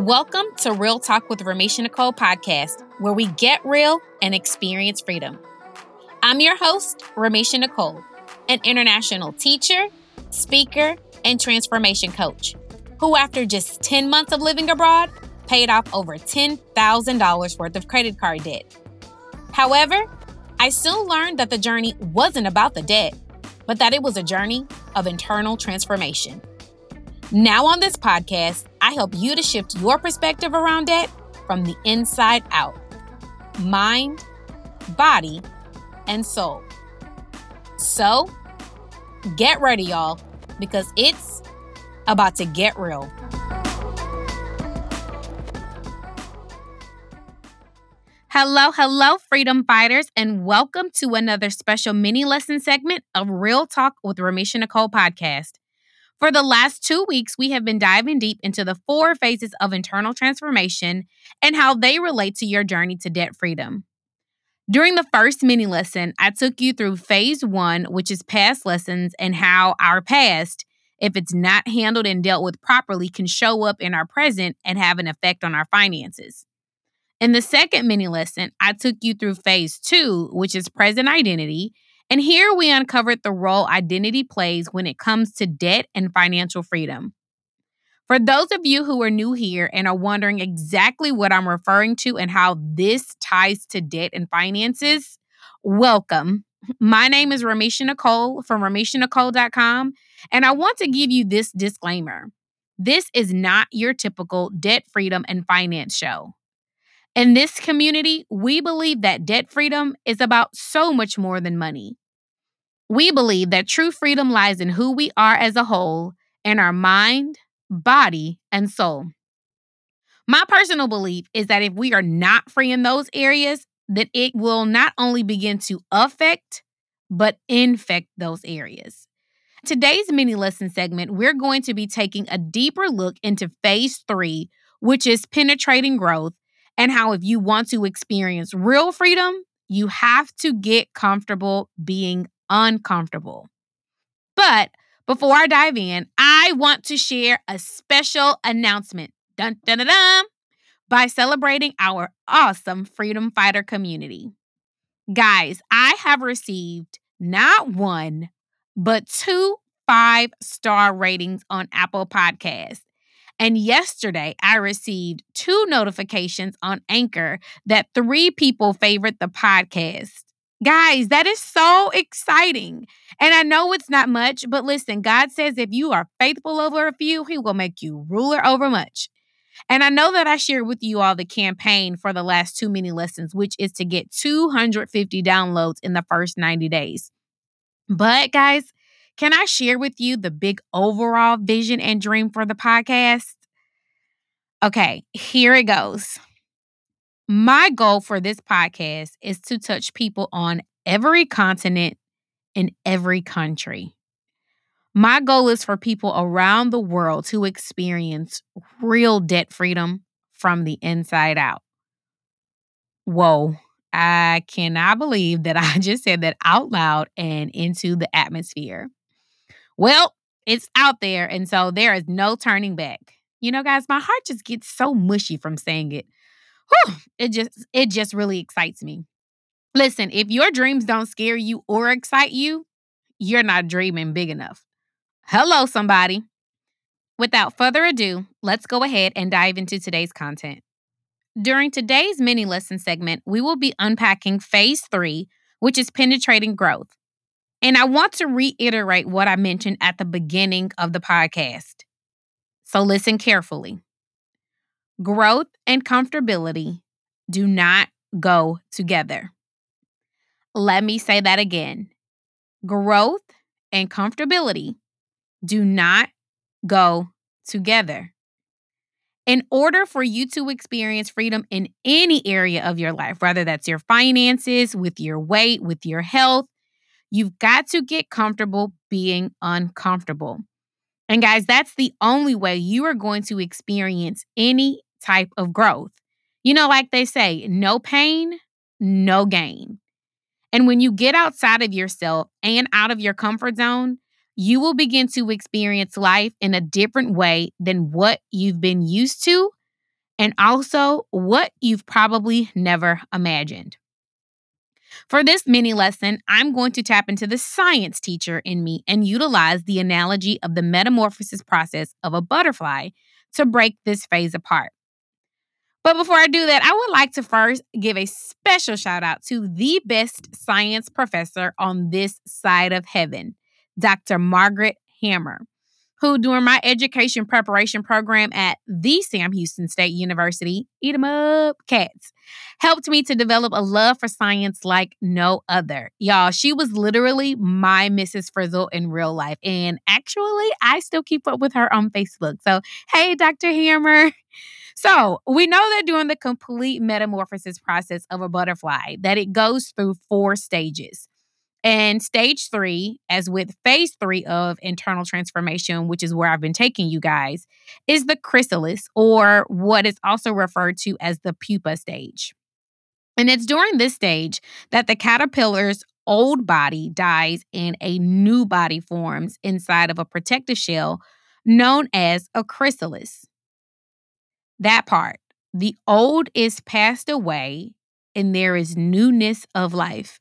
Welcome to Real Talk with Ramesha Nicole podcast, where we get real and experience freedom. I'm your host, Ramesha Nicole, an international teacher, speaker, and transformation coach, who, after just 10 months of living abroad, paid off over $10,000 worth of credit card debt. However, I soon learned that the journey wasn't about the debt, but that it was a journey of internal transformation. Now, on this podcast, I help you to shift your perspective around debt from the inside out mind, body, and soul. So, get ready, y'all, because it's about to get real. Hello, hello, freedom fighters, and welcome to another special mini lesson segment of Real Talk with Ramesha Nicole podcast. For the last two weeks, we have been diving deep into the four phases of internal transformation and how they relate to your journey to debt freedom. During the first mini lesson, I took you through phase one, which is past lessons, and how our past, if it's not handled and dealt with properly, can show up in our present and have an effect on our finances. In the second mini lesson, I took you through phase two, which is present identity, and here we uncovered the role identity plays when it comes to debt and financial freedom. For those of you who are new here and are wondering exactly what I'm referring to and how this ties to debt and finances, welcome. My name is Ramesha Nicole from RameshaNicole.com, and I want to give you this disclaimer. This is not your typical debt freedom and finance show. In this community, we believe that debt freedom is about so much more than money. We believe that true freedom lies in who we are as a whole, in our mind, body, and soul. My personal belief is that if we are not free in those areas, that it will not only begin to affect, but infect those areas. Today's mini lesson segment, we're going to be taking a deeper look into phase three, which is penetrating growth, and how if you want to experience real freedom, you have to get comfortable being uncomfortable. But before I dive in, I want to share a special announcement. Dun, dun, dun, dun, by celebrating our awesome freedom fighter community. Guys, I have received not one, but two five star ratings on Apple Podcasts. And yesterday, I received two notifications on Anchor that three people favorite the podcast. Guys, that is so exciting. And I know it's not much, but listen, God says if you are faithful over a few, He will make you ruler over much. And I know that I shared with you all the campaign for the last two mini lessons, which is to get 250 downloads in the first 90 days. But guys, can I share with you the big overall vision and dream for the podcast? Okay, here it goes. My goal for this podcast is to touch people on every continent in every country. My goal is for people around the world to experience real debt freedom from the inside out. Whoa, I cannot believe that I just said that out loud and into the atmosphere. Well, it's out there, and so there is no turning back. You know, guys, my heart just gets so mushy from saying it whew, it just it just really excites me. Listen, if your dreams don't scare you or excite you, you're not dreaming big enough. Hello, somebody. Without further ado, let's go ahead and dive into today's content. During today's mini lesson segment, we will be unpacking phase three, which is penetrating growth. And I want to reiterate what I mentioned at the beginning of the podcast. So listen carefully. Growth and comfortability do not go together. Let me say that again. Growth and comfortability do not go together. In order for you to experience freedom in any area of your life, whether that's your finances, with your weight, with your health, you've got to get comfortable being uncomfortable. And guys, that's the only way you are going to experience any type of growth. You know, like they say, no pain, no gain. And when you get outside of yourself and out of your comfort zone, you will begin to experience life in a different way than what you've been used to and also what you've probably never imagined. For this mini lesson, I'm going to tap into the science teacher in me and utilize the analogy of the metamorphosis process of a butterfly to break this phase apart. But before I do that, I would like to first give a special shout out to the best science professor on this side of heaven, Dr. Margaret Hammer who, during my education preparation program at the Sam Houston State University, eat 'em up cats, helped me to develop a love for science like no other. Y'all, she was literally my Mrs. Frizzle in real life. And actually, I still keep up with her on Facebook. So, hey, Dr. Hammer. So, we know that during the complete metamorphosis process of a butterfly that it goes through four stages. And stage three, as with phase three of internal transformation, which is where I've been taking you guys, is the chrysalis, or what is also referred to as the pupa stage. And it's during this stage that the caterpillar's old body dies and a new body forms inside of a protective shell known as a chrysalis. That part, the old is passed away and there is newness of life.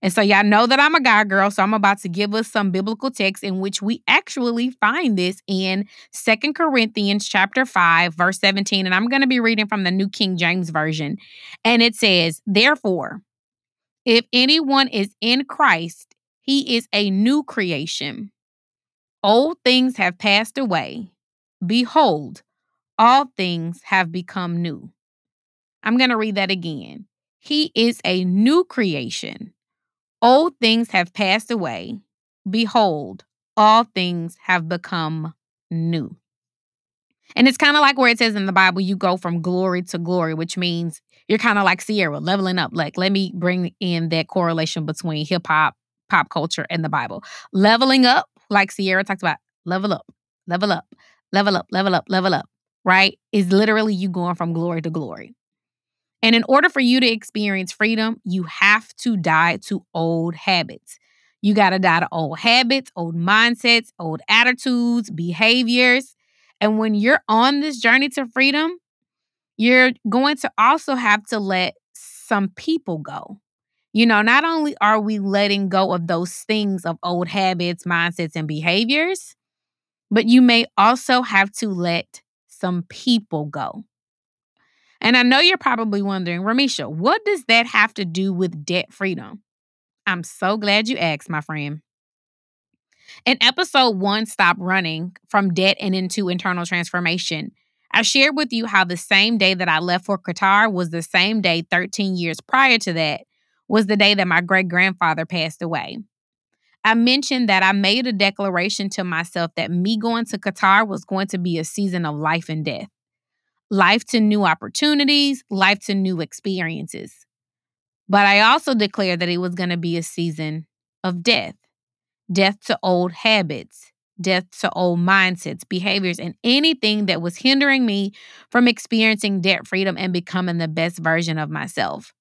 And so y'all know that I'm a God girl, so I'm about to give us some biblical text in which we actually find this in Second Corinthians chapter 5 verse 17 and I'm going to be reading from the New King James version. And it says, "Therefore, if anyone is in Christ, he is a new creation. Old things have passed away. Behold, all things have become new." I'm going to read that again. He is a new creation. Old things have passed away. Behold, all things have become new. And it's kind of like where it says in the Bible, you go from glory to glory, which means you're kind of like Ciara, leveling up. Like, let me bring in that correlation between hip hop, pop culture, and the Bible. Leveling up, like Ciara talked about, level up, level up, level up, level up, level up, right? Is literally you going from glory to glory. And in order for you to experience freedom, you have to die to old habits. You got to die to old habits, old mindsets, old attitudes, behaviors. And when you're on this journey to freedom, you're going to also have to let some people go. You know, not only are we letting go of those things of old habits, mindsets, and behaviors, but you may also have to let some people go. And I know you're probably wondering, Ramesha, what does that have to do with debt freedom? I'm so glad you asked, my friend. In episode one, Stop Running from Debt and into Internal Transformation, I shared with you how the same day that I left for Qatar was the same day 13 years prior to that was the day that my great grandfather passed away. I mentioned that I made a declaration to myself that me going to Qatar was going to be a season of life and death life to new opportunities, life to new experiences. But I also declared that it was going to be a season of death death to old habits, death to old mindsets, behaviors, and anything that was hindering me from experiencing debt freedom and becoming the best version of myself.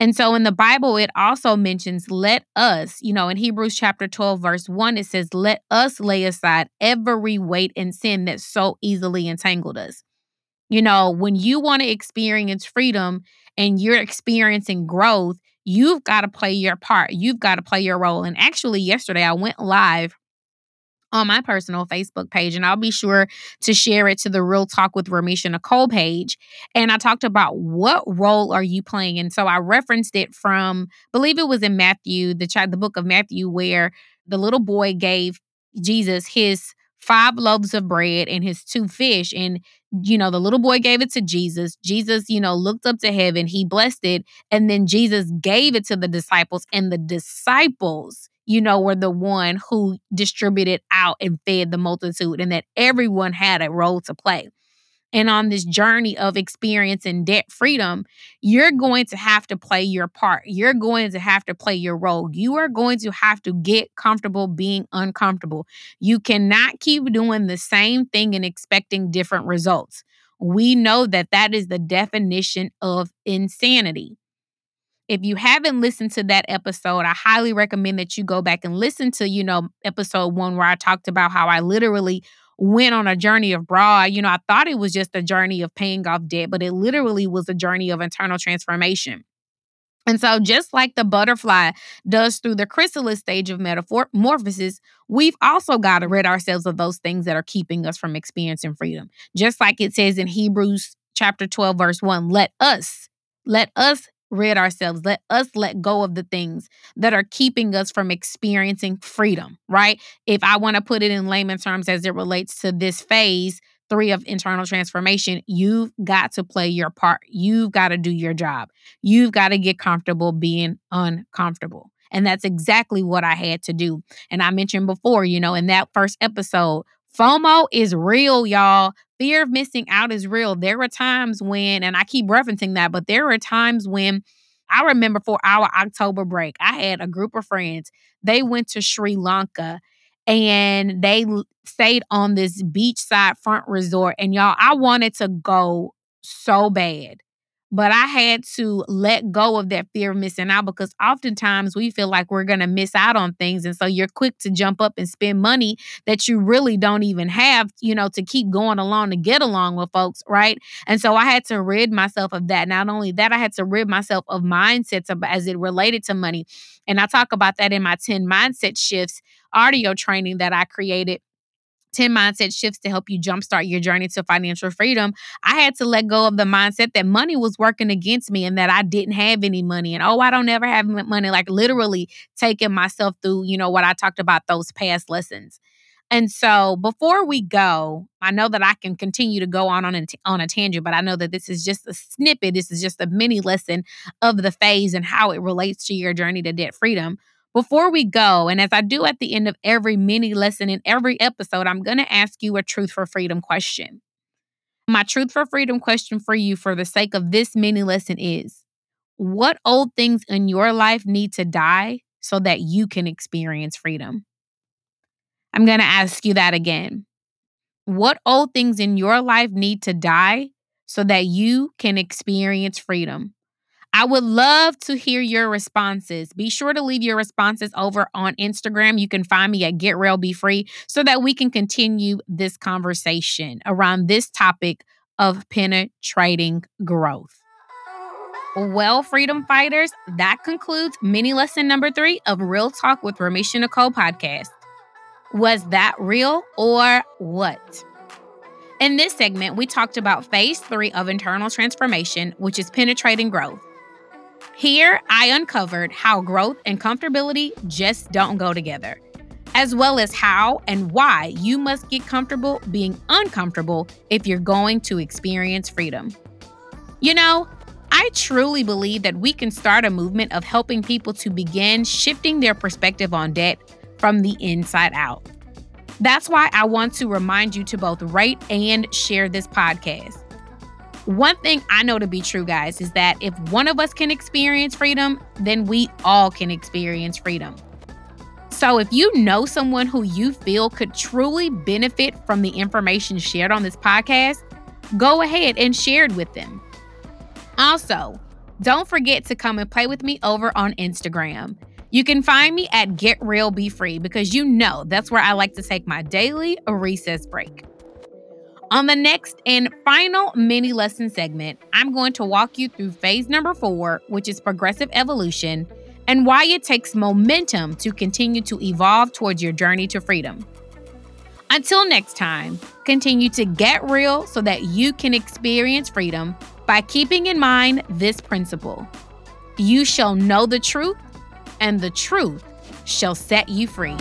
And so in the Bible, it also mentions, let us, you know, in Hebrews chapter 12, verse 1, it says, let us lay aside every weight and sin that so easily entangled us. You know, when you want to experience freedom and you're experiencing growth, you've got to play your part. You've got to play your role. And actually, yesterday I went live on my personal Facebook page, and I'll be sure to share it to the Real Talk with Ramesha Nicole page. And I talked about what role are you playing, and so I referenced it from, believe it was in Matthew, the the book of Matthew, where the little boy gave Jesus his five loaves of bread and his two fish. And, you know, the little boy gave it to Jesus. Jesus, you know, looked up to heaven, he blessed it. And then Jesus gave it to the disciples. And the disciples, you know, were the one who distributed out and fed the multitude, and that everyone had a role to play and on this journey of experiencing debt freedom, you're going to have to play your part. You're going to have to play your role. You are going to have to get comfortable being uncomfortable. You cannot keep doing the same thing and expecting different results. We know that that is the definition of insanity. If you haven't listened to that episode, I highly recommend that you go back and listen to, you know, episode one where I talked about how I literally went on a journey of broad. You know, I thought it was just a journey of paying off debt, but it literally was a journey of internal transformation. And so, just like the butterfly does through the chrysalis stage of metamorphosis, we've also got to rid ourselves of those things that are keeping us from experiencing freedom. Just like it says in Hebrews chapter 12, verse 1 let us, let us rid ourselves. Let us let go of the things that are keeping us from experiencing freedom, right? If I want to put it in layman terms as it relates to this phase, three of internal transformation, you've got to play your part. You've got to do your job. You've got to get comfortable being uncomfortable. And that's exactly what I had to do. And I mentioned before, you know, in that first episode, FOMO is real, y'all. Fear of missing out is real. There were times when, and I keep referencing that, but there were times when I remember for our October break, I had a group of friends. They went to Sri Lanka and they stayed on this beachside front resort. And y'all, I wanted to go so bad. But I had to let go of that fear of missing out because oftentimes we feel like we're going to miss out on things. And so you're quick to jump up and spend money that you really don't even have, you know, to keep going along to get along with folks, right? And so I had to rid myself of that. Not only that, I had to rid myself of mindsets as it related to money. And I talk about that in my 10 mindset shifts audio training that I created 10 mindset shifts to help you jumpstart your journey to financial freedom, I had to let go of the mindset that money was working against me and that I didn't have any money and oh, I don't ever have money. Like literally taking myself through, you know, what I talked about those past lessons. And so before we go, I know that I can continue to go on on on a tangent, but I know that this is just a snippet. This is just a mini lesson of the phase and how it relates to your journey to debt freedom. Before we go, and as I do at the end of every mini lesson in every episode, I'm going to ask you a truth for freedom question. My truth for freedom question for you, for the sake of this mini lesson, is what old things in your life need to die so that you can experience freedom? I'm going to ask you that again. What old things in your life need to die so that you can experience freedom? I would love to hear your responses. Be sure to leave your responses over on Instagram. You can find me at Get Real Be Free so that we can continue this conversation around this topic of penetrating growth. Well, freedom fighters, that concludes mini lesson number three of Real Talk with Ramesha Nicole podcast. Was that real or what? In this segment, we talked about phase three of internal transformation, which is penetrating growth. Here, I uncovered how growth and comfortability just don't go together, as well as how and why you must get comfortable being uncomfortable if you're going to experience freedom. You know, I truly believe that we can start a movement of helping people to begin shifting their perspective on debt from the inside out. That's why I want to remind you to both rate and share this podcast. One thing I know to be true, guys, is that if one of us can experience freedom, then we all can experience freedom. So if you know someone who you feel could truly benefit from the information shared on this podcast, go ahead and share it with them. Also, don't forget to come and play with me over on Instagram. You can find me at Get Real Be Free because you know that's where I like to take my daily recess break. On the next and final mini lesson segment, I'm going to walk you through phase number four, which is progressive evolution, and why it takes momentum to continue to evolve towards your journey to freedom. Until next time, continue to get real so that you can experience freedom by keeping in mind this principle You shall know the truth, and the truth shall set you free.